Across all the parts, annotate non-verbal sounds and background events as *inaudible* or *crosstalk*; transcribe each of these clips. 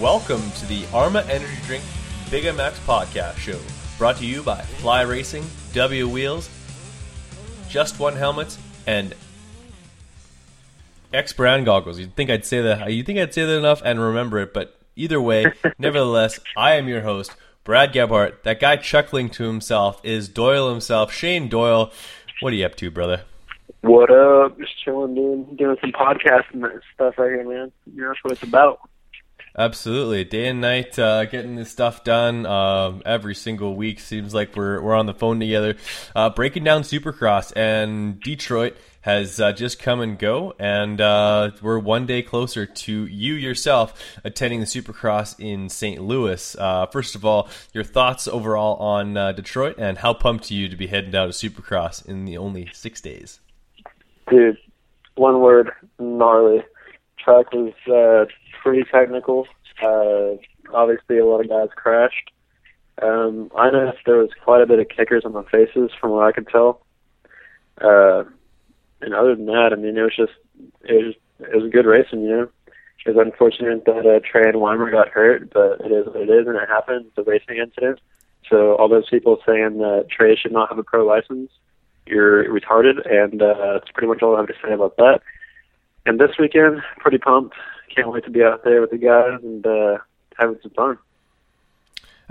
Welcome to the Arma Energy Drink Big MX podcast show, brought to you by Fly Racing, W Wheels, Just One Helmets, and X Brand Goggles. You'd think I'd say that. You think I'd say that enough and remember it, but either way, *laughs* nevertheless, I am your host, Brad Gebhardt. That guy chuckling to himself is Doyle himself, Shane Doyle. What are you up to, brother? What up? Just chilling, doing doing some podcasting stuff right here, man. You know that's what it's about. Absolutely, day and night, uh, getting this stuff done um, every single week. Seems like we're we're on the phone together, uh, breaking down Supercross and Detroit has uh, just come and go, and uh, we're one day closer to you yourself attending the Supercross in St. Louis. Uh, first of all, your thoughts overall on uh, Detroit, and how pumped are you to be heading down to Supercross in the only six days? Dude, one word, gnarly. Track was uh, pretty technical. Uh, obviously, a lot of guys crashed. Um, I noticed there was quite a bit of kickers on the faces, from what I could tell. Uh, and other than that, I mean, it was just it was it was good racing, you know. It was unfortunate that uh, Trey and Weimer got hurt, but it is what it is, and it happened. It's a racing incident. So all those people saying that Trey should not have a pro license, you're retarded, and uh, that's pretty much all I have to say about that. And this weekend, pretty pumped. Can't wait to be out there with the guys and uh, having some fun.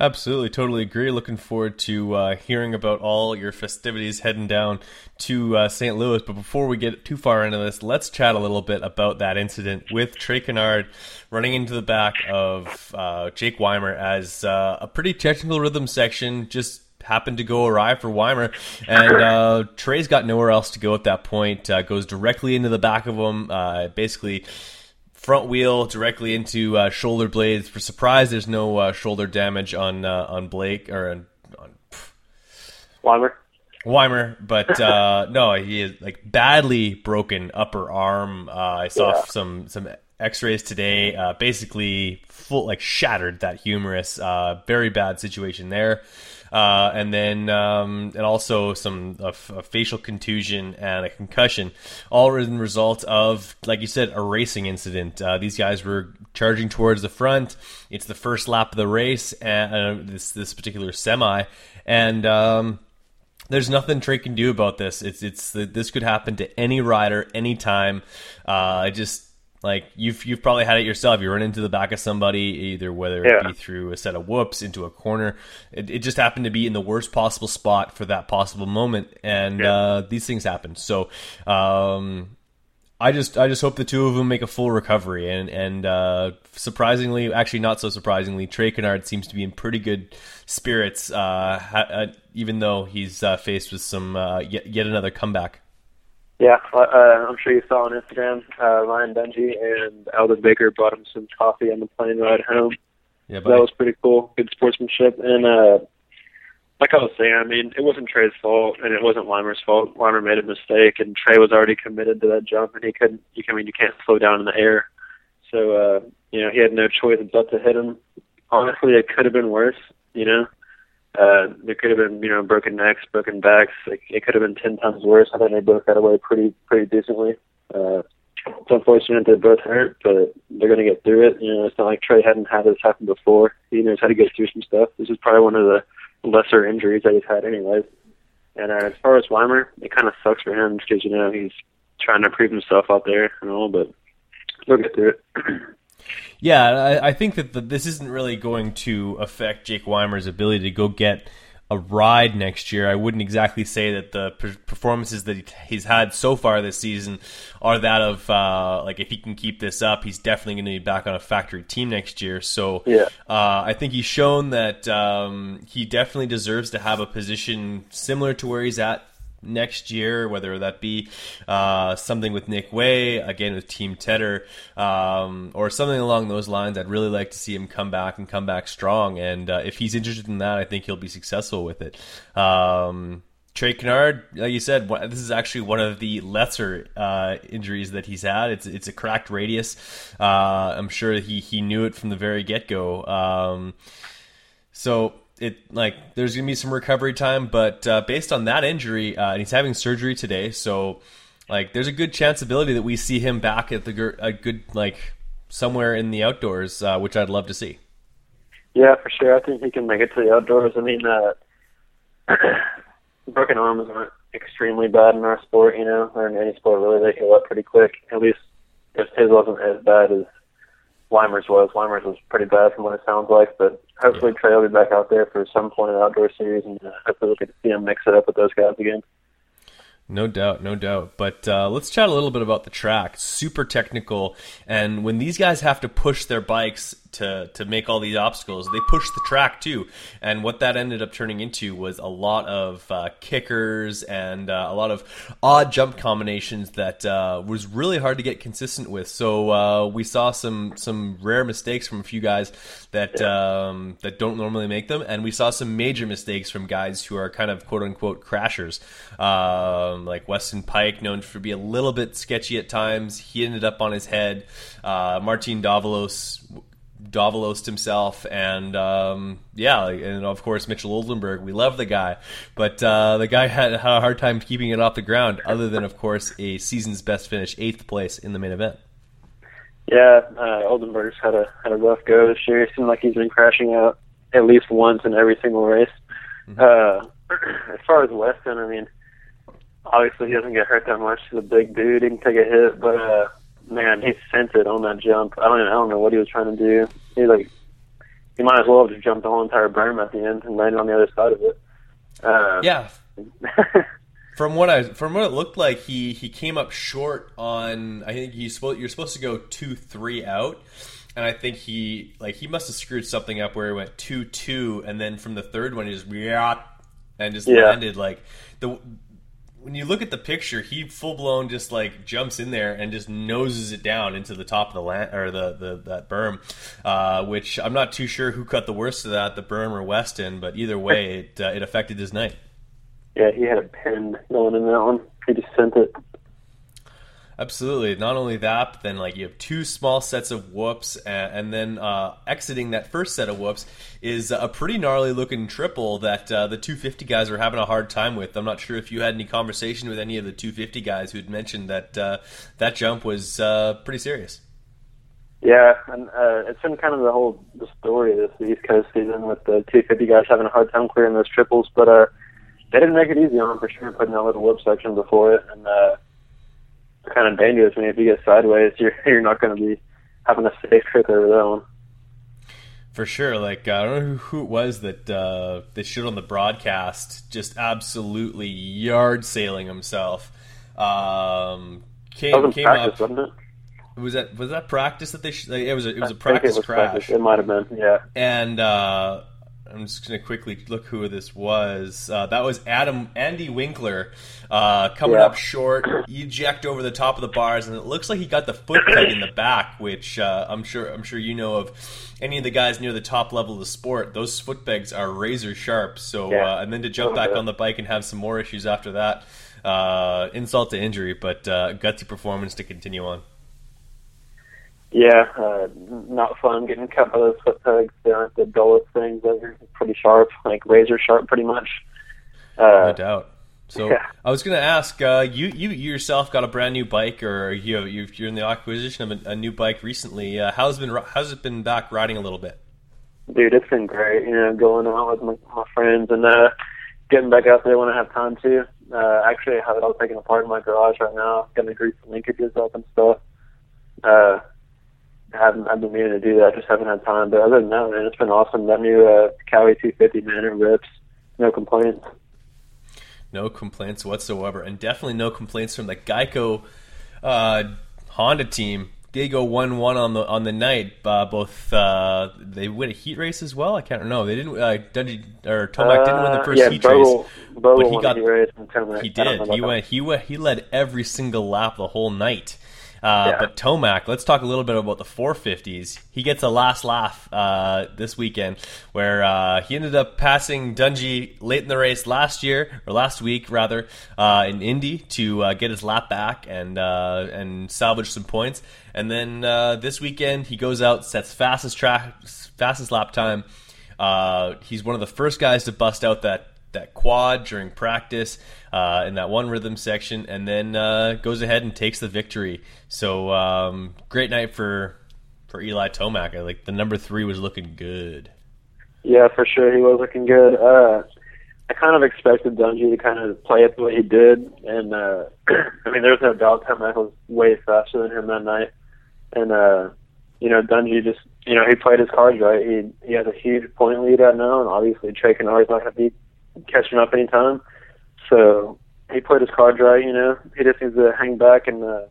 Absolutely, totally agree. Looking forward to uh, hearing about all your festivities heading down to uh, St. Louis. But before we get too far into this, let's chat a little bit about that incident with Trey Canard running into the back of uh, Jake Weimer as uh, a pretty technical rhythm section just happened to go awry for Weimer, and uh, Trey's got nowhere else to go at that point. Uh, goes directly into the back of him, basically front wheel directly into uh, shoulder blades. For surprise, there's no uh, shoulder damage on uh, on Blake or on, on Weimer. Weimer, but uh, *laughs* no, he is like badly broken upper arm. Uh, I saw yeah. some some X-rays today. Uh, basically, full like shattered that humerus. very bad situation there. Uh, and then um, and also some a, facial contusion and a concussion, all in result of, like you said, a racing incident. Uh, these guys were charging towards the front. It's the first lap of the race, and uh, this this particular semi, and. Um, there's nothing Trey can do about this. It's it's this could happen to any rider anytime. Uh, I just like you've you've probably had it yourself. You run into the back of somebody, either whether it be through a set of whoops into a corner. It, it, just happened to be in the worst possible spot for that possible moment, and yeah. uh, these things happen. So, um, I just I just hope the two of them make a full recovery, and and uh, surprisingly, actually not so surprisingly, Trey Canard seems to be in pretty good spirits, uh, ha- uh, even though he's uh, faced with some uh, yet, yet another comeback. Yeah, uh, I'm sure you saw on Instagram, uh, Ryan Dungey and Aldon Baker brought him some coffee on the plane ride home. Yeah, that was pretty cool. Good sportsmanship. And uh, like I was saying, I mean, it wasn't Trey's fault, and it wasn't Weimer's fault. Weimer made a mistake, and Trey was already committed to that jump, and he couldn't. You, I mean, you can't slow down in the air. So, uh, you know, he had no choice but to hit him. Honestly, it could have been worse. You know, uh, there could have been, you know, broken necks, broken backs. Like, it could have been ten times worse. I think they both got away pretty, pretty decently. Uh, it's unfortunate they both hurt, but they're going to get through it. You know, it's not like Trey hadn't had this happen before. He knows how to get through some stuff. This is probably one of the lesser injuries that he's had, anyways. And uh, as far as Weimer, it kind of sucks for him because you know he's trying to prove himself out there and all, but they'll get through it. *clears throat* Yeah, I, I think that the, this isn't really going to affect Jake Weimer's ability to go get a ride next year. I wouldn't exactly say that the performances that he's had so far this season are that of uh, like if he can keep this up, he's definitely going to be back on a factory team next year. So yeah. uh, I think he's shown that um, he definitely deserves to have a position similar to where he's at next year, whether that be uh, something with Nick Way, again with Team Tedder, um, or something along those lines. I'd really like to see him come back and come back strong. And uh, if he's interested in that, I think he'll be successful with it. Um, Trey Canard, like you said, this is actually one of the lesser uh, injuries that he's had. It's it's a cracked radius. Uh, I'm sure he he knew it from the very get go. Um, so it like there's gonna be some recovery time, but uh, based on that injury, uh, and he's having surgery today, so like there's a good chance ability that we see him back at the a good like somewhere in the outdoors, uh, which I'd love to see. Yeah, for sure. I think he can make it to the outdoors. I mean, uh, *clears throat* broken arms aren't extremely bad in our sport, you know, or in any sport really. They heal up pretty quick. At least if his wasn't as bad as Weimer's was. Weimer's was pretty bad from what it sounds like, but hopefully Trey will be back out there for some point in the outdoor series, and uh, hopefully we'll get to see him mix it up with those guys again. No doubt, no doubt. But uh, let's chat a little bit about the track. Super technical, and when these guys have to push their bikes to to make all these obstacles. They pushed the track too, and what that ended up turning into was a lot of uh, kickers and uh, a lot of odd jump combinations that uh, was really hard to get consistent with. So uh, we saw some some rare mistakes from a few guys that um, that don't normally make them, and we saw some major mistakes from guys who are kind of quote unquote crashers, um, like Weston Peick, known for be a little bit sketchy at times. He ended up on his head. Uh, Martin Davalos Davalos himself, and um, yeah, and of course Mitchell Oldenburg. We love the guy, but uh, the guy had, had, a hard time keeping it off the ground. Other than, of course, a season's best finish, eighth place in the main event. Yeah, uh, Oldenburg's had a had a rough go this year. It seemed like he's been crashing out at least once in every single race. Mm-hmm. Uh, *clears throat* as far as Weston, I mean, obviously he doesn't get hurt that much. He's a big dude; he can take a hit, but. Uh, man, he sent it on that jump. I don't, I don't know what he was trying to do. He like, he might as well have just jumped the whole entire berm at the end and landed on the other side of it. Uh, yeah. *laughs* from what I, from what it looked like, he he came up short on. I think he's supposed. You're supposed to go two three out. And I think he like he must have screwed something up where he went two two, and then from the third one he just and just yeah. landed like the when you look at the picture, he full blown just like jumps in there and just noses it down into the top of the land or the, the that berm, uh, which I'm not too sure who cut the worst of that, the berm or Weston, but either way, it uh, it affected his night. Yeah, he had a pin going in that one. He just sent it. Absolutely. Not only that, but then like you have two small sets of whoops, and, and then uh, exiting that first set of whoops is a pretty gnarly looking triple that uh, the 250 guys were having a hard time with. I'm not sure if you had any conversation with any of the 250 guys who had mentioned that uh, that jump was uh, pretty serious. Yeah, and uh, it's been kind of the whole the story of this East Coast season with the 250 guys having a hard time clearing those triples, but uh, they didn't make it easy on them for sure, putting that little whoop section before it, and kind of dangerous. I mean, if you get sideways, *laughs* you're you're not going to be having a safe trip over that one. For sure, like I don't know who, it was that uh, that showed on the broadcast, just absolutely yard sailing himself. Um, came came practice, up. Wasn't it? Was that was that practice that they? Sh- it was a, it was a practice was crash. Practice. It might have been, yeah. And uh, I'm just going to quickly look who this was. Uh, that was Adam Andy Winkler uh, coming yeah. up short, eject over the top of the bars, and it looks like he got the foot peg in the back, which uh, I'm sure I'm sure you know of. Any of the guys near the top level of the sport, those foot pegs are razor sharp. So, yeah. Uh, and then to jump back on the bike and have some more issues after that, uh, insult to injury, but uh, gutsy performance to continue on. Yeah, uh, not fun getting cut by those foot pegs. They aren't the dullest things. They're pretty sharp, like razor sharp, pretty much. Uh, no doubt. So yeah. I was going to ask uh, you. You yourself got a brand new bike, or you you're in the acquisition of a, a new bike recently. Uh, how's it been? How's it been back riding a little bit? Dude, it's been great. You know, going out with my, my friends and uh, getting back out there when I have time to. Uh, actually, I have it all taken apart in my garage right now. Got to grease the linkages up and stuff. Uh, haven't I've been meaning to do that, I just haven't had time. But other than that, man, it's been awesome. That new uh, Kawi 250, man, it rips. No complaints. No complaints whatsoever, and definitely no complaints from the Geico uh, Honda team. they go one one on the on the night. Uh, both uh, they win a heat race as well. I can't know. They didn't. Uh, Dungey or Tomac didn't win the uh, first yeah, heat Bogle, race, Bogle but he got. He did. He went. He went. He went. He led every single lap the whole night. Uh, yeah. But Tomac, let's talk a little bit about the 450s. He gets a last laugh uh, this weekend, where uh, he ended up passing Dungey late in the race last year or last week rather uh, in Indy to uh, get his lap back and uh, and salvage some points. And then this weekend he goes out, sets fastest track, fastest lap time. he's one of the first guys to bust out that that quad during practice uh, in that one rhythm section, and then uh, goes ahead and takes the victory. So um, great night for for Eli Tomac. I like the number three was looking good. Yeah, for sure, he was looking good. Uh, I kind of expected Dungey to kind of play it the way he did, and uh, *clears throat* I mean, there's no doubt Tomac was way faster than him that night, and uh, you know, Dungey just you know he played his cards right. He he has a huge point lead right now, and obviously Trey Canard's not going to be catching up anytime. So he played his cards right, you know. He just needs to hang back and uh,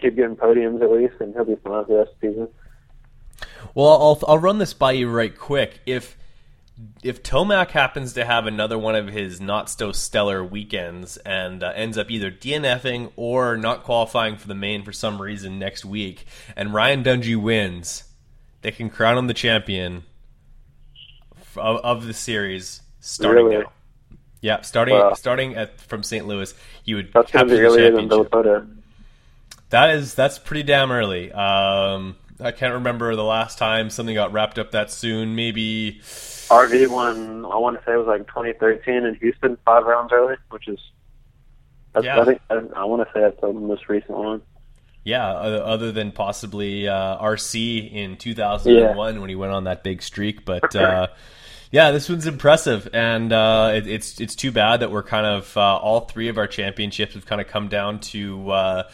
keep getting podiums at least, and he'll be fine for the rest of the season. Well, I'll I'll run this by you right quick. If if Tomac happens to have another one of his not so stellar weekends and uh, ends up either DNFing or not qualifying for the main for some reason next week, and Ryan Dungey wins, they can crown him the champion of, of the series starting really? now. Yeah, starting wow. starting at from St. Louis, you would that's capture the championship. That is that's pretty damn early. Um, I can't remember the last time something got wrapped up that soon. Maybe RV one. I want to say it was like 2013 in Houston, five rounds early, which is. yeah. I think I, I want to say that's the most recent one. Yeah, other than possibly uh, RC in 2001 yeah. when he went on that big streak, but. Uh, yeah, this one's impressive, and uh, it, it's it's too bad that we're kind of uh, all three of our championships have kind of come down to uh,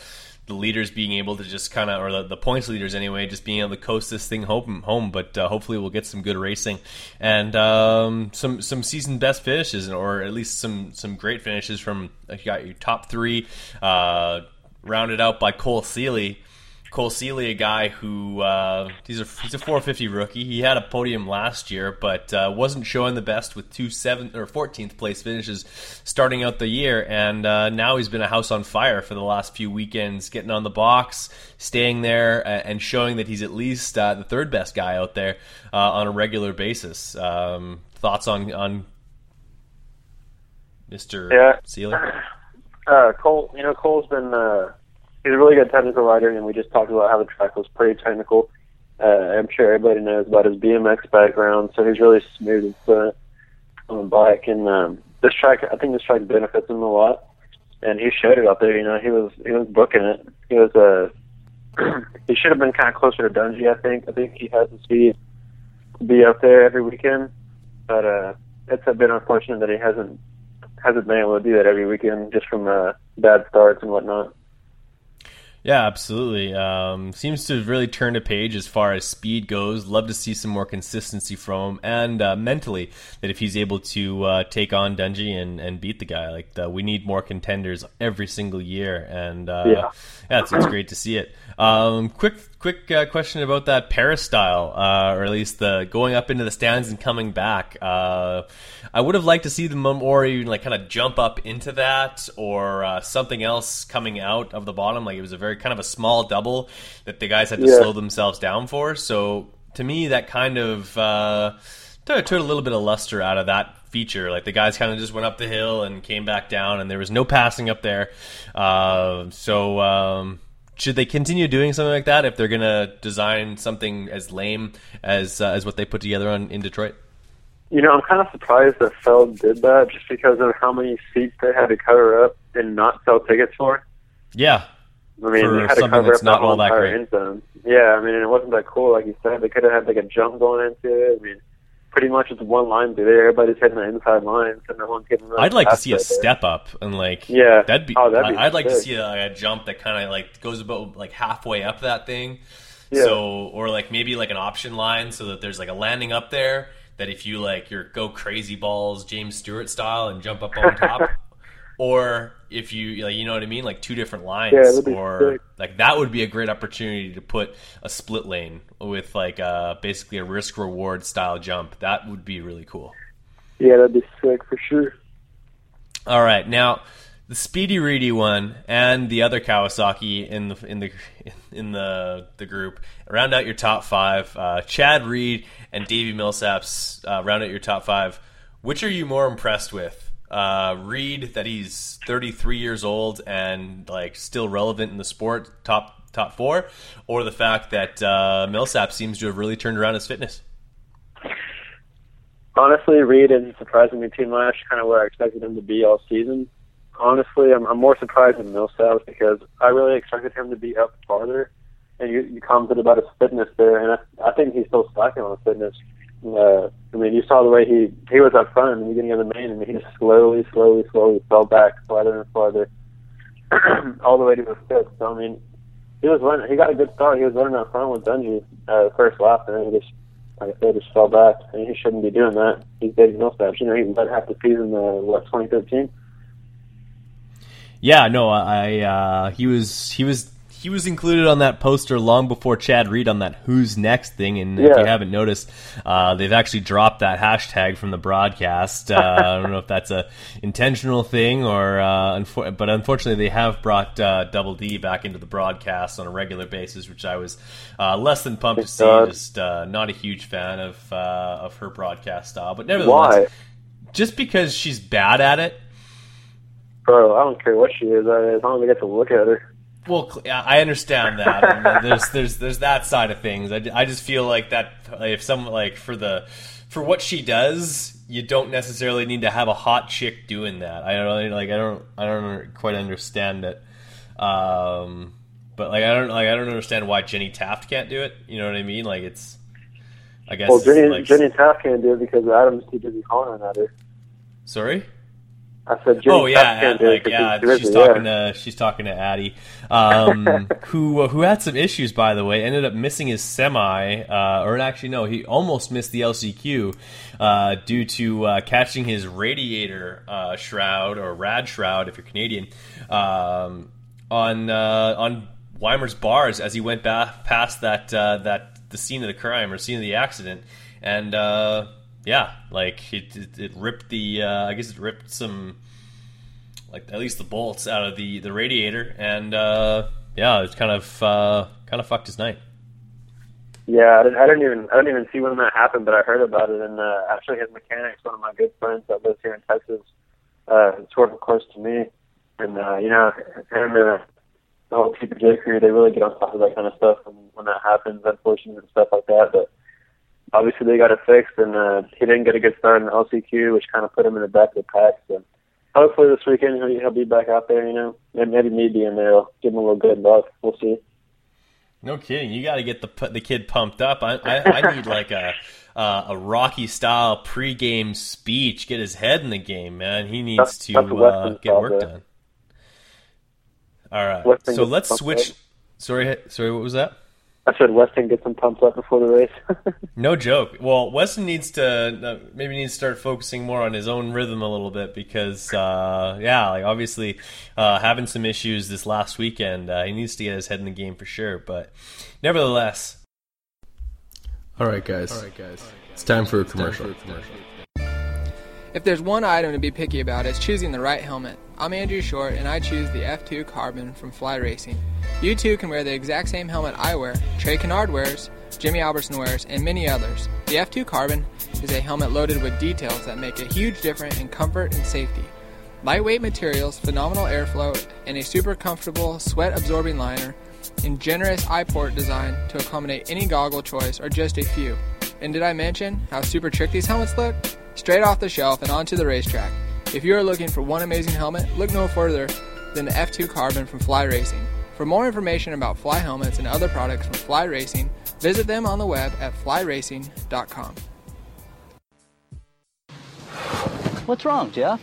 the leaders being able to just kind of, or the, the, points leaders anyway, just being able to coast this thing home. home but uh, hopefully, we'll get some good racing and um, some some season best finishes, or at least some some great finishes from Like you got your top three, uh, rounded out by Cole Seely. Cole Seely, a guy who uh, he's a he's a 450 rookie. He had a podium last year, but uh, wasn't showing the best with two seven or 14th place finishes starting out the year. And uh, now he's been a house on fire for the last few weekends, getting on the box, staying there, and showing that he's at least uh, the third best guy out there uh, on a regular basis. Um, thoughts on on Mr. Yeah. Seely? Uh, Cole, you know, Cole's been he's a really good technical rider, and we just talked about how the track was pretty technical. Uh, I'm sure everybody knows about his BMX background, so he's really smooth and fluent on the bike. And um, this track, I think this track benefits him a lot, and he showed it out there. You know, he was he was booking it. He was uh, *clears throat* he should have been kind of closer to Dungey. I think. I think he has the speed to be up there every weekend, but uh, it's a bit unfortunate that he hasn't hasn't been able to do that every weekend just from uh, bad starts and whatnot. Yeah, absolutely. Um, seems to have really turned a page as far as speed goes. Love to see some more consistency from him, and uh, mentally that if he's able to uh, take on Dungey and, and beat the guy, like the, we need more contenders every single year, and uh, yeah, yeah it's, it's, great to see it. Um, quick, quick uh, question about that peristyle, uh, or at least the going up into the stands and coming back. Uh, I would have liked to see them more even like kind of jump up into that, or uh, something else coming out of the bottom. Like it was a very kind of a small double that the guys had to yeah. slow themselves down for. So to me, that kind of uh, took a little bit of luster out of that feature. Like the guys kind of just went up the hill and came back down, and there was no passing up there. Uh, so. Um, should they continue doing something like that if they're going to design something as lame as uh, as what they put together on in Detroit? You know, I'm kind of surprised that Feld did that just because of how many seats they had to cover up and not sell tickets for. Yeah. I mean, they had to cover up not all that great. end zone. Yeah, I mean, it wasn't that cool, like you said. They could have had like a jump going into it. I mean, pretty much it's one line through there. Everybody's hitting the inside line, so no one's getting. Really I'd like to see a step up and like yeah, that'd be. Oh, that'd be I'd like to see a, like, a jump that kind of like goes about like halfway up that thing. Yeah. So or like maybe like an option line so that there's like a landing up there that if you like your go crazy balls James Stewart style and jump up on top. *laughs* or if you like, you know what I mean, like two different lines, yeah, or like that would be a great opportunity to put a split lane with like uh, basically a risk reward style jump. That would be really cool. Yeah, that'd be sick for sure. All right, now the Speedy Reedy one and the other Kawasaki in the in the in the the group round out your top five. Uh, Chad Reed and Davey Millsaps uh, round out your top five. Which are you more impressed with? Uh, Reed that he's 33 years old and like still relevant in the sport, top top four, or the fact that uh, Millsap seems to have really turned around his fitness. Honestly, Reed isn't surprising me too much. Kind of where I expected him to be all season. Honestly, I'm, I'm more surprised than Millsap because I really expected him to be up farther. And you, you commented about his fitness there, and I, I think he's still slacking on his fitness. Uh, I mean, you saw the way he he was up front in the beginning of the main, and he just slowly, slowly, slowly fell back farther and farther, *clears throat* all the way to his fifth. So I mean, he was running. He got a good start. He was running up front with Dungey uh, first lap, and then he just, like I said, just fell back. And he shouldn't be doing that. He's David Millsaps. You know, he led half the season. Uh, what 2013. Yeah, no, I uh, he was he was he was included on that poster long before Chad Reed on that "Who's Next" thing. And yeah. if you haven't noticed, uh, they've actually dropped that hashtag from the broadcast. Uh, I don't know if that's a intentional thing or, uh, unfor- but unfortunately, they have brought uh, Double D back into the broadcast on a regular basis, which I was uh, less than pumped to see. Just uh, not a huge fan of of her broadcast style, but nevertheless, Why? just because she's bad at it. Bro, I don't care what she is. As long as I get to look at her. Well, I understand that. there's there's there's that side of things. I, I just feel like that if some like for the for what she does, you don't necessarily need to have a hot chick doing that. I don't like I don't I don't quite understand it. Um, but like I don't like I don't understand why Jenny Taft can't do it. You know what I mean? Like it's I guess well Jenny like, Jenny Taft can't do it because Adam's too busy hollering at her. Sorry. I said, Jim oh yeah, like, yeah, she's talking to she's talking to Addy, um, *laughs* who uh, who had some issues by the way. Ended up missing his semi, uh, or actually no, he almost missed the LCQ uh, due to uh, catching his radiator uh, shroud or rad shroud if you're Canadian um, on uh, on Weimer's bars as he went back past that that the scene of the crime or scene of the accident and yeah, like it, it, it ripped the uh, I guess it ripped some like at least the bolts out of the the radiator, and uh, yeah, it's kind of uh, kind of fucked his night. Yeah, I didn't, I didn't even I didn't even see when that happened, but I heard about it, and uh, actually his mechanic's one of my good friends that lives here in Texas, uh, sort of close to me, and uh, you know him and the whole TPJ crew, they really get on top of that kind of stuff when, when that happens, unfortunately, and stuff like that, but obviously they got it fixed, and uh, he didn't get a good start in the LCQ, which kind of put him in the back of the pack. So hopefully this weekend he'll, he'll be back out there. You know, maybe, maybe me being there will give him a little good luck. We'll see. No kidding. You got to get the the kid pumped up. I I, I *laughs* need like a uh, a Rocky style pregame speech. Get his head in the game, man. He needs that's, to that's uh, get work done. All right. So let's switch. Sorry, sorry. What was that? I said Weston get some pumped up before the race. *laughs* no joke. Well, Weston needs to uh, maybe needs to start focusing more on his own rhythm a little bit because, uh, yeah, like obviously uh, having some issues this last weekend, uh, he needs to get his head in the game for sure. But nevertheless, all right, guys. All right, guys. It's time for a commercial. For a commercial. If there's one item to be picky about, it's choosing the right helmet. I'm Andrew Short, and I choose the F2 Carbon from Fly Racing. You too can wear the exact same helmet I wear, Trey Canard wears, Jimmy Albertson wears, and many others. The F2 Carbon is a helmet loaded with details that make a huge difference in comfort and safety. Lightweight materials, phenomenal airflow, and a super comfortable sweat absorbing liner, and generous eye port design to accommodate any goggle choice are just a few. And did I mention how super trick these helmets look? Straight off the shelf and onto the racetrack. If you are looking for one amazing helmet, look no further than the F2 Carbon from Fly Racing. For more information about Fly helmets and other products from Fly Racing, visit them on the web at flyracing.com. What's wrong, Jeff?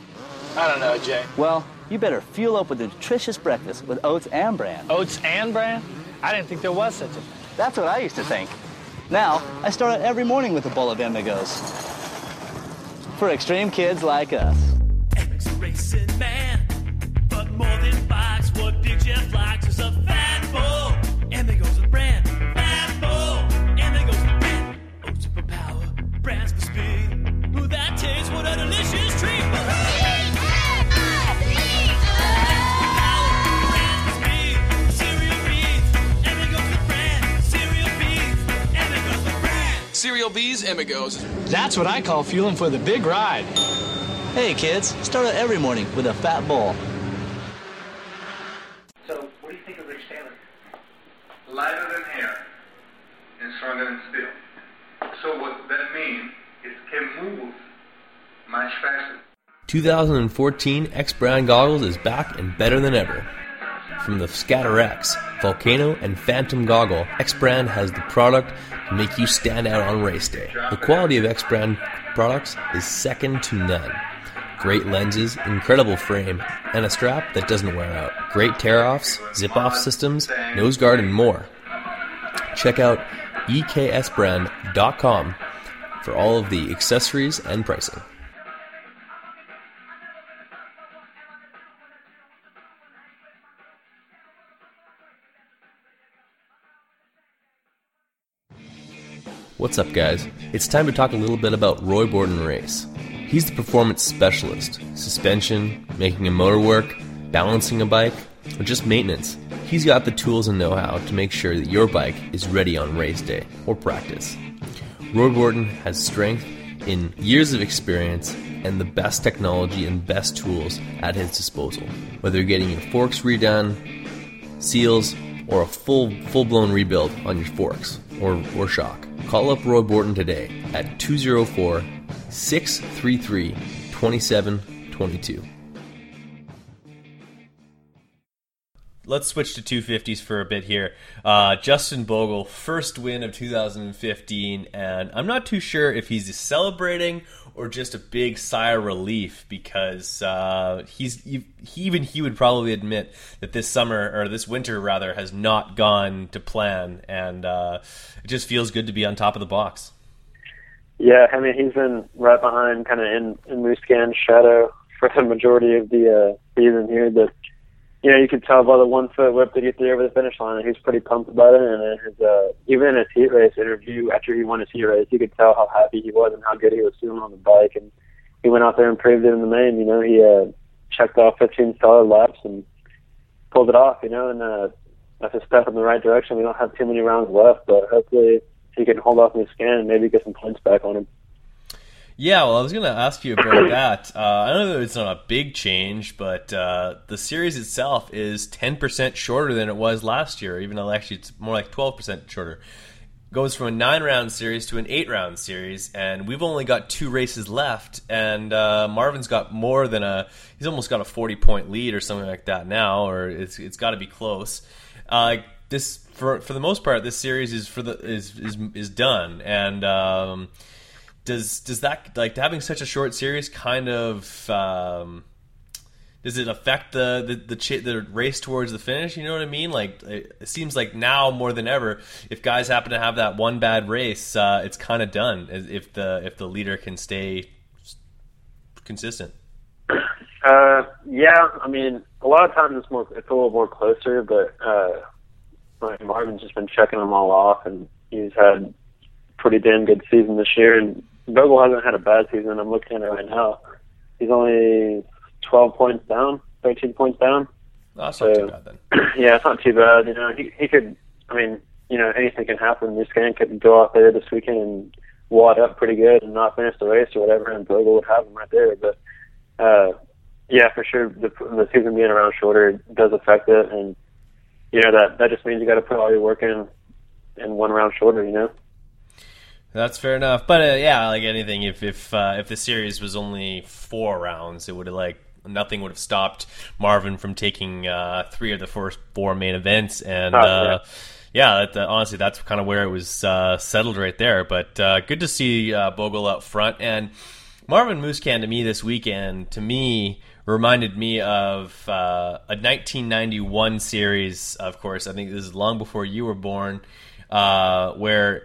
I don't know, Jay. Well, you better fuel up with a nutritious breakfast with oats and bran. Oats and bran? I didn't think there was such a thing. That's what I used to think. Now, I start out every morning with a bowl of Imigos. For extreme kids like us racing man. But more than Fox, what Big Jeff likes is a fat bull. And there goes the brand, fat bull. And there goes the brand. Oh, Oats for power, brands for speed. Ooh, that tastes what a delicious treat. Cereal B's Emigos. That's what I call fueling for the big ride. Hey, kids, start out every morning with a fat ball. So, what do you think of Rich Taylor? Lighter than air and stronger than steel. So, what that means is can move much faster. 2014 X Brand goggles is back and better than ever. From the Scatter X, Volcano, and Phantom goggle, X Brand has the product to make you stand out on race day. The quality of X Brand products is second to none. Great lenses, incredible frame, and a strap that doesn't wear out. Great tear offs, zip off systems, nose guard, and more. Check out xbrand.com for all of the accessories and pricing. What's up, guys? It's time to talk a little bit about Roy Borden Race. He's the performance specialist suspension, making a motor work, balancing a bike, or just maintenance. He's got the tools and know how to make sure that your bike is ready on race day or practice. Roy Borden has strength in years of experience and the best technology and best tools at his disposal. Whether you're getting your forks redone, seals, or a full full blown rebuild on your forks or, or shock. Call up Roy Borton today at 204 633 2722. Let's switch to 250s for a bit here. Uh, Justin Bogle, first win of 2015, and I'm not too sure if he's celebrating or just a big sigh of relief because uh, he's he, even he would probably admit that this summer or this winter rather has not gone to plan, and uh, it just feels good to be on top of the box. Yeah, I mean he's been right behind, kind of in in Musquin's shadow for the majority of the uh, season here, but you know, you could tell by the one foot whip that he threw over the finish line, and he was pretty pumped about it. And his, uh, even in his heat race interview after he won his heat race, you could tell how happy he was and how good he was feeling on the bike. And he went out there and proved it in the main. You know, he uh, checked off 15 solid laps and pulled it off. You know, and uh, that's a step in the right direction. We don't have too many rounds left, but hopefully he can hold off Musquin and maybe get some points back on him. Yeah, well, I was going to ask you about *coughs* that. Uh, I know that it's not a big change, but uh, the series itself is 10% shorter than it was last year, even though actually it's more like 12% shorter. Goes from a nine round series to an eight round series, and we've only got two races left. And uh, Marvin's got more than a, he's almost got a 40 point lead or something like that now, or it's, it's got to be close. Uh, this, for, for the most part, this series is for the is is, is done, and um, does does that like having such a short series kind of um, does it affect the the the, ch- the, race towards the finish? You know what I mean? Like it seems like now more than ever, if guys happen to have that one bad race, uh, it's kind of done. If the if the leader can stay consistent. Uh, yeah, I mean, a lot of times it's more it's a little more closer, but uh, Marvin's just been checking them all off, and he's had pretty damn good season this year, and Bogle hasn't had a bad season. I'm looking at it right now. He's only 12 points down, 13 points down. That's so, not too bad then. *clears throat* yeah, it's not too bad. You know, he he could. I mean, you know, anything can happen. This guy could go out there this weekend and wad up pretty good and not finish the race or whatever, and Bogle would have him right there. But uh, yeah, for sure, the, the season being around shorter does affect it, and you know that that just means you got to put all your work in in one round shorter. You know. That's fair enough, but uh, yeah, like anything, if if uh, if the series was only four rounds, it would have like nothing would have stopped Marvin from taking uh, three of the first four main events, and oh, uh, yeah, yeah that, uh, honestly, that's kind of where it was uh, settled right there. But good to see Bogle up front, and Marvin Musquin to me this weekend, to me reminded me of a 1991 series. Of course, I think this is long before you were born, where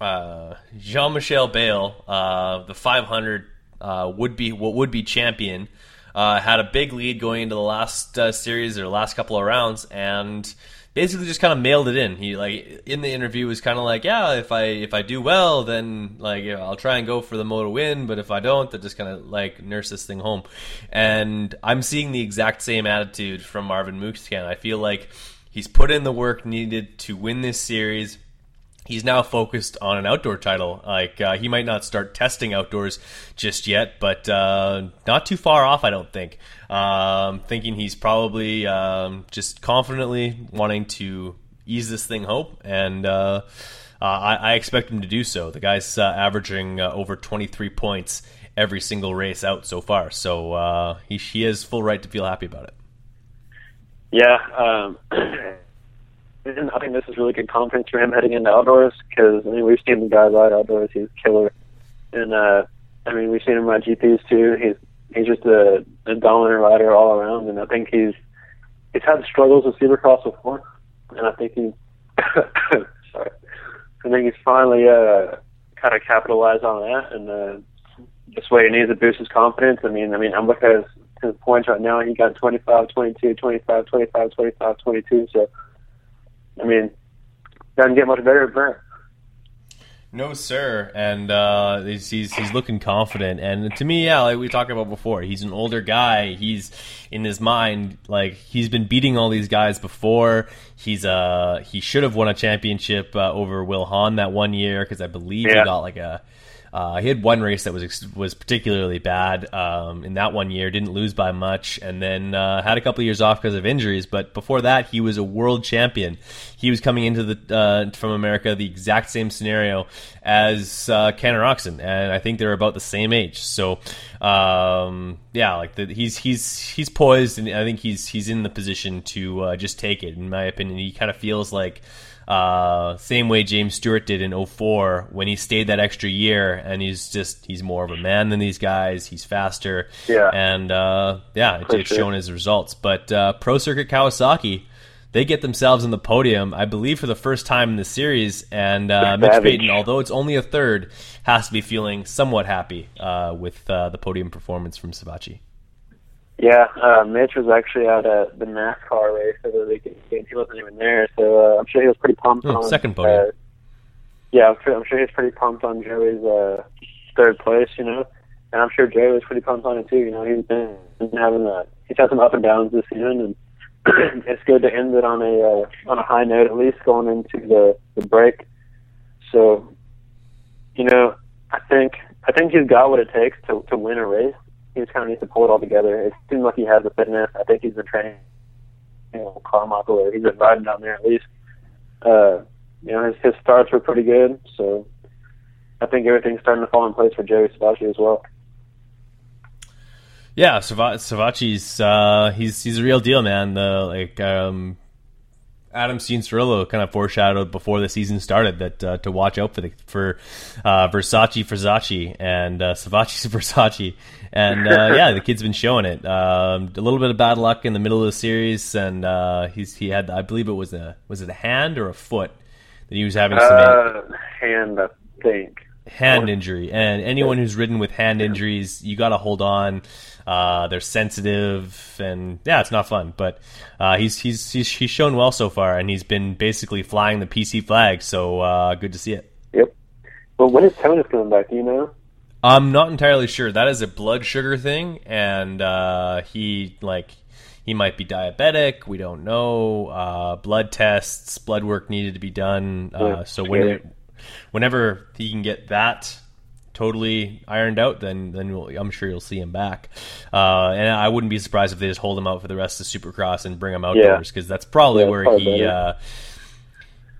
uh, Jean Michel Bayle, uh, the 500 uh, would be what would be champion, uh, had a big lead going into the last uh, series or last couple of rounds, and basically just kind of mailed it in. He like in the interview was kind of like, yeah, if I if I do well, then like you know, I'll try and go for the moto win, but if I don't, then just kind of like nurse this thing home. And I'm seeing the exact same attitude from Marvin Musquin. I feel like he's put in the work needed to win this series he's now focused on an outdoor title. Like uh, he might not start testing outdoors just yet, but uh, not too far off, I don't think. Um, thinking he's probably um, just confidently wanting to ease this thing hope, and uh, uh I, I, expect him to do so. The guy's uh, averaging uh, over 23 points every single race out so far, so he, he has full right to feel happy about it. Yeah. Um, *clears throat* and I think this is really good confidence for him heading into outdoors because I mean we've seen the guy ride outdoors. He's killer, and uh, I mean we've seen him ride GPs too. He's he's just a, a dominant rider all around, and I think he's he's had struggles with Supercross before, and I think he's *coughs* sorry, I think he's finally uh, kind of capitalized on that, and uh, this way he needs to boost his confidence. I mean, I mean I'm looking his points right now. He got 25, 22, 25, 25, 25, 22. So I mean, doesn't get much better than that. No, sir, and uh, he's, he's, he's looking confident. And to me, yeah, like we talked about before, he's an older guy. He's in his mind like he's been beating all these guys before. He's uh he should have won a championship uh, over Will Hahn that one year because I believe yeah. he got like a uh, he had one race that was was particularly bad um, in that one year. Didn't lose by much, and then uh, had a couple of years off because of injuries. But before that, he was a world champion. He was coming into the uh, from America the exact same scenario as uh, and I think they're about the same age. So, um, yeah, like the, he's he's he's poised, and I think he's he's in the position to uh, just take it. In my opinion, he kind of feels like. Uh, same way James Stewart did in 04 when he stayed that extra year, and he's just he's more of a man than these guys. He's faster, yeah, and uh, yeah, it, it's shown his results. But uh, Pro Circuit Kawasaki, they get themselves in the podium, I believe, for the first time in the series. And uh, Mitch Payton, although it's only a third, has to be feeling somewhat happy uh, with uh, the podium performance from Savatgy. Yeah, uh, Mitch was actually out at the NASCAR race over the weekend. He wasn't even there, so uh, I'm sure he was pretty pumped. Oh, on, second podium. Uh, yeah, I'm sure, I'm sure he's pretty pumped on Joey's uh, third place. You know, and I'm sure Joey was pretty pumped on it too. You know, he's been having a he's had some up and downs this season, and *clears throat* it's good to end it on a uh, on a high note at least going into the the break. So, you know, I think I think he's got what it takes to to win a race he just kind of needs to pull it all together. It seems like he has the fitness. I think he's been training, you know, Carmichael, or he's been riding down there at least. Uh, you know, his his starts were pretty good, so I think everything's starting to fall in place for Joey Savatgy as well. Yeah, Savatgy's uh, he's he's a real deal, man. The like um, Adam Cianciarulo kind of foreshadowed before the season started that uh, to watch out for the for uh, Versace Versace and uh, Savatgy's *laughs* Versace, and uh, yeah, the kid's been showing it. Um, a little bit of bad luck in the middle of the series, and uh, he's he had I believe it was a was it a hand or a foot that he was having some uh, hand I think hand injury, and anyone who's ridden with hand injuries, you got to hold on. Uh, they're sensitive, and yeah, it's not fun. But uh, he's, he's he's he's shown well so far, and he's been basically flying the PC flag. So uh, good to see it. Yep. Well, when is Tonis coming back? Do you know? I'm not entirely sure. That is a blood sugar thing, and uh, he like he might be diabetic. We don't know. Uh, blood tests, blood work needed to be done. Uh, so when it, whenever he can get that totally ironed out, then then we'll, I'm sure you'll see him back. Uh, and I wouldn't be surprised if they just hold him out for the rest of Supercross and bring him outdoors because yeah. that's probably yeah, where probably he uh,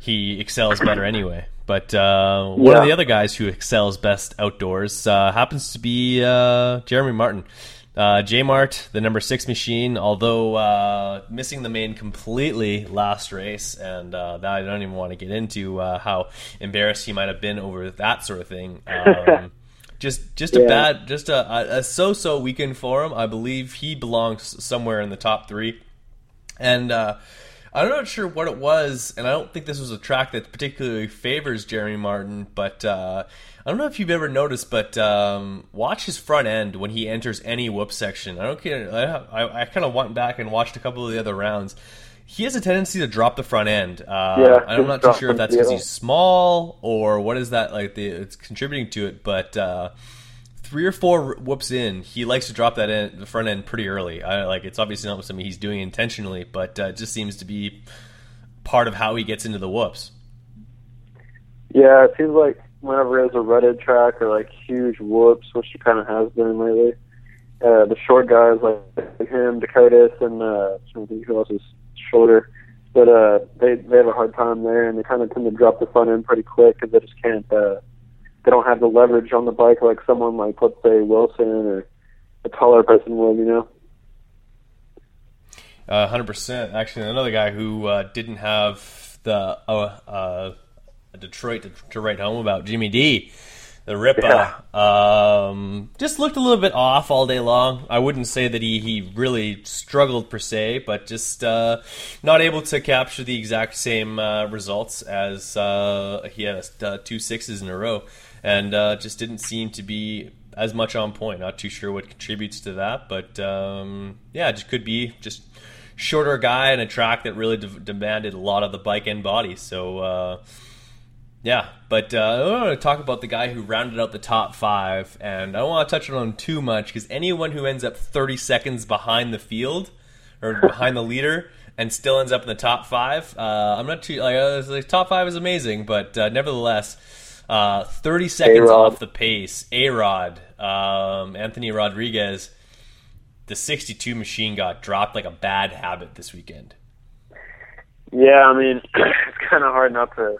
he excels better anyway. But uh, one yeah. of the other guys who excels best outdoors uh, happens to be uh, Jeremy Martin. Uh, J Mart, the number six machine, although uh, missing the main completely last race, and uh, that I don't even want to get into uh, how embarrassed he might have been over that sort of thing. *laughs* Um, just just a yeah. bad, just a, a so-so weekend for him. I believe he belongs somewhere in the top three, and uh, I'm not sure what it was, and I don't think this was a track that particularly favors Jeremy Martin, but uh, I don't know if you've ever noticed, but um, watch his front end when he enters any whoop section. I don't care. I, I, I kind of went back and watched a couple of the other rounds. He has a tendency to drop the front end. Uh, yeah, I'm not too sure if that's because he's small or what is that like. The, it's contributing to it, but uh, three or four whoops in, he likes to drop that in the front end pretty early. I like it's obviously not something he's doing intentionally, but uh, it just seems to be part of how he gets into the whoops. Yeah, it seems like whenever there's a rutted track or like huge whoops, which he kind of has been lately, uh, the short guys like him, Dakotas, and uh, I think who else is shorter, but uh, they they have a hard time there, and they kind of tend to drop the front end pretty quick because they just can't. Uh, they don't have the leverage on the bike like someone like let's say Wilson or a taller person would, you know. Uh, hundred percent. Actually, another guy who uh, didn't have the uh, uh, Detroit to, to, write home about, Jimmy D, the Ripper, yeah. um, just looked a little bit off all day long. I wouldn't say that he, he really struggled per se, but just uh, not able to capture the exact same uh, results as he had two sixes in a row, and just didn't seem to be as much on point. Not too sure what contributes to that, but um, yeah, just could be just shorter guy and a track that really de- demanded a lot of the bike and body. So, uh, yeah, but uh, I want to talk about the guy who rounded out the top five, and I don't want to touch on him too much because anyone who ends up 30 seconds behind the field or behind the leader and still ends up in the top five, uh, I'm not too like uh, the top five is amazing, but uh, nevertheless. Uh, 30 seconds A-Rod. off the pace. A Rod, um, Anthony Rodriguez, the 62 machine got dropped like a bad habit this weekend. Yeah, I mean, *clears throat* it's kind of hard not to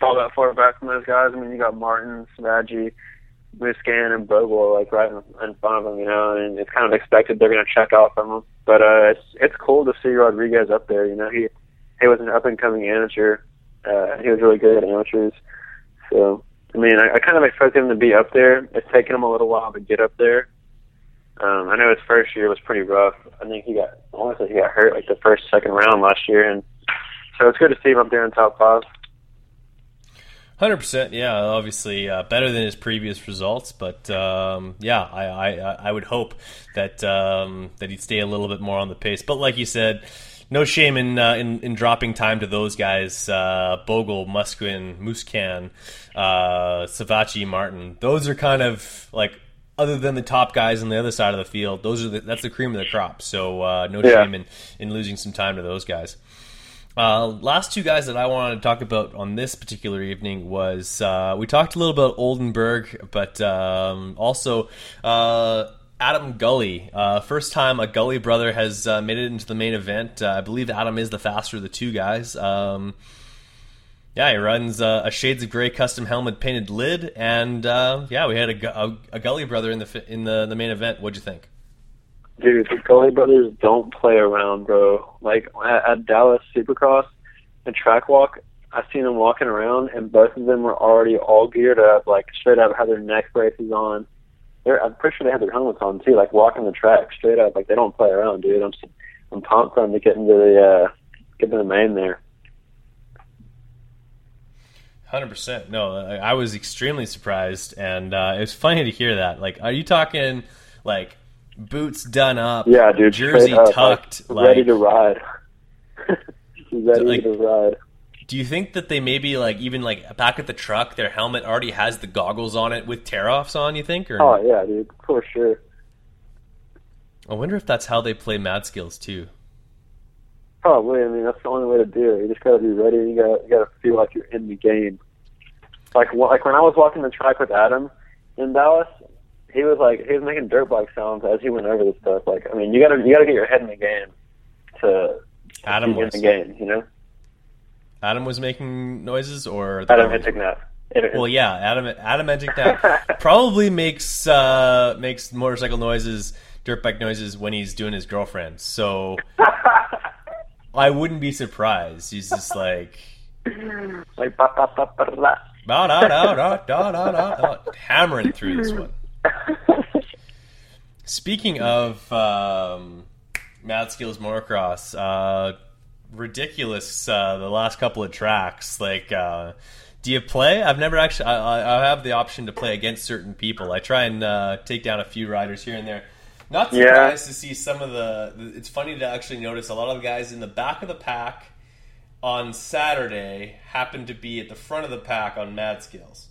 fall that far back from those guys. I mean, you got Martin, Savatgy, Musquin, and Bogle like right in, in front of them, you know, and it's kind of expected they're going to check out from them. But uh, it's it's cool to see Rodriguez up there. You know, he he was an up and coming amateur. Uh, he was really good at amateurs. So I mean, I, I kind of expect him to be up there. It's taken him a little while to get up there, um, I know his first year was pretty rough. I think he got, honestly, he got hurt like the first, second round last year, and so it's good to see him up there in top five. Hundred percent, yeah. Obviously, uh, better than his previous results, but um, yeah, I, I, I would hope that um, that he'd stay a little bit more on the pace. But like you said, no shame in uh, in, in, dropping time to those guys. Uh, Bogle, Musquin, Musquin, uh, Savatgy, Martin. Those are kind of like other than the top guys on the other side of the field, those are the, that's the cream of the crop. So uh, no yeah. shame in, in losing some time to those guys. Uh, last two guys that I wanted to talk about on this particular evening was uh, we talked a little about Oldenburg, but um, also uh, Adam Gully. Uh, first time a Gully brother has uh, made it into the main event. I believe Adam is the faster of the two guys. Um, yeah, he runs uh, a Shades of Grey custom helmet painted lid, and uh, yeah, we had a, a, a, Gully brother in the in the, the main event. What'd you think? Dude, the Gully brothers don't play around, bro. Like at, at Dallas Supercross and track walk, I've seen them walking around, and both of them were already all geared up, like straight up, had their neck braces on. They're, I'm pretty sure they had their helmets on too, like walking the track straight up, like they don't play around, dude. I'm I'm pumped for them to get into the uh, get into the main there. Hundred percent. No, I, was extremely surprised, and uh, it was funny to hear that. Like, are you talking like boots done up? Yeah, dude. Jersey up, tucked, like, ready to ride. *laughs* ready like, to ride. Do you think that they maybe like even like back at the truck, their helmet already has the goggles on it with tear offs on? You think? Or oh yeah, dude, for sure. I wonder if that's how they play Mad Skills too. Probably. I mean, that's the only way to do it. You just gotta be ready. You gotta you gotta feel like you're in the game. Like like when I was walking the track with Adam in Dallas, he was like he was making dirt bike sounds as he went over the stuff. Like I mean, you gotta you gotta get your head in the game to Adam be in the game. You know. Adam was making noises, or Adam Enticknap. Well, yeah, Adam Adam Enticknap *laughs* probably makes uh, makes motorcycle noises, dirt bike noises when he's doing his girlfriend. So *laughs* I wouldn't be surprised. He's just like *laughs* like ba, ba, ba, ba. Da, da, da, da, da, da, da, hammering through this one. Speaking of um, Mad Skills Motocross, uh, ridiculous uh, the last couple of tracks. Like, uh, do you play? I've never actually. I, I, have the option to play against certain people. I try and uh, take down a few riders here and there. Not surprised yeah. to see some of the. It's funny to actually notice a lot of the guys in the back of the pack on Saturday happen to be at the front of the pack on Mad Skills.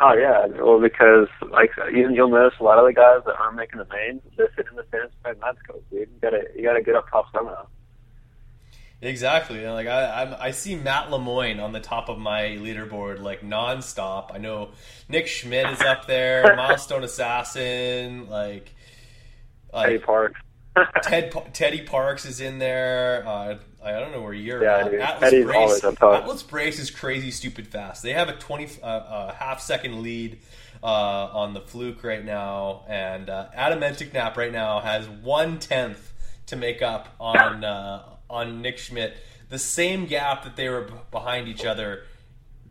Oh yeah, well because like you, you'll notice a lot of the guys that aren't making the main, they're sitting in the fence by Mad Skills. Dude. You gotta you gotta get up top somehow. Exactly. Like I, I, I see Matt Lemoine on the top of my leaderboard like nonstop. I know Nick Schmidt is up there, *laughs* Milestone Assassin, like, like Teddy Parks. *laughs* Ted Teddy Parks is in there. Uh, I don't know where you're yeah, at. Dude. Atlas Teddy's Brace. Atlas Brace is crazy, stupid fast. They have a twenty uh, uh, half second lead uh, on the fluke right now, and uh, Adam Enticknap right now has one tenth to make up on uh, on Nick Schmidt. The same gap that they were b- behind each other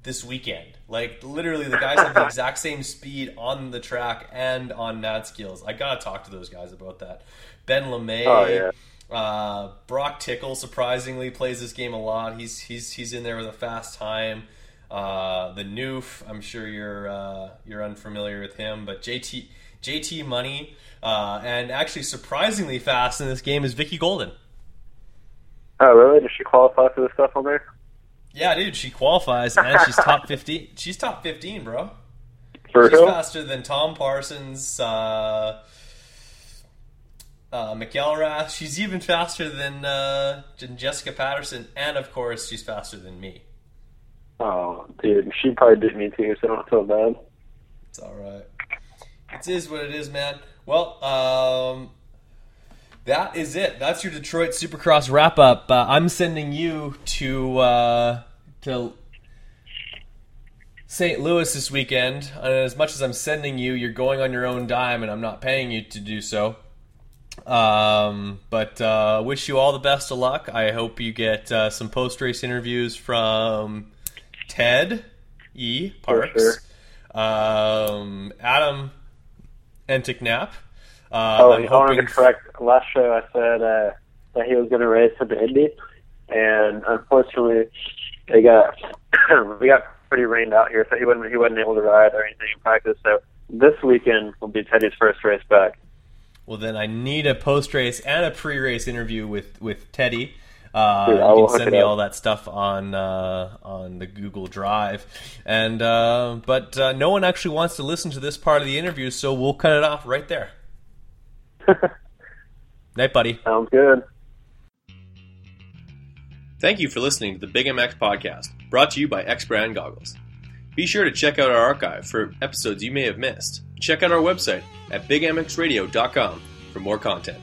this weekend. Like literally, the guys have the *laughs* exact same speed on the track and on mad skills. I gotta talk to those guys about that. Ben Lamay. Oh, yeah. Uh, Broc Tickle surprisingly plays this game a lot. He's he's he's in there with a fast time. Uh, the Noof, I'm sure you're uh, you're unfamiliar with him, but JT JT Money, uh, and actually surprisingly fast in this game is Vicki Golden. Oh really? Does she qualify for the stuff on there? Yeah, dude, she qualifies and she's *laughs* top fifteen. She's top fifteen, bro. For she's faster than Tom Parsons, uh, uh, McElrath. She's even faster than uh, Jessica Patterson, and of course, she's faster than me. Oh, dude, she probably beat me too, so don't feel bad. It's all right. It is what it is, man. Well, um, that is it. That's your Detroit Supercross wrap up. Uh, I'm sending you to uh, to St. Louis this weekend. And as much as I'm sending you, you're going on your own dime, and I'm not paying you to do so. Um, but uh, wish you all the best of luck. I hope you get uh, some post race interviews from Ted E. Parks, sure. um, Adam Enticknap. Uh, oh, I'm wanted to correct. Last show I said uh, that he was going to race at the Indy, and unfortunately, they got *coughs* we got pretty rained out here, so he wasn't he wasn't able to ride or anything in practice. So this weekend will be Teddy's first race back. Well, then I need a post race and a pre race interview with with Teddy. Uh, Dude, you can send me up. all that stuff on uh, on the Google Drive, and uh, but uh, no one actually wants to listen to this part of the interview, so we'll cut it off right there. *laughs* Night, buddy. Sounds good. Thank you for listening to the Big MX podcast, brought to you by X Brand Goggles. Be sure to check out our archive for episodes you may have missed. Check out our website at bigmxradio.com for more content.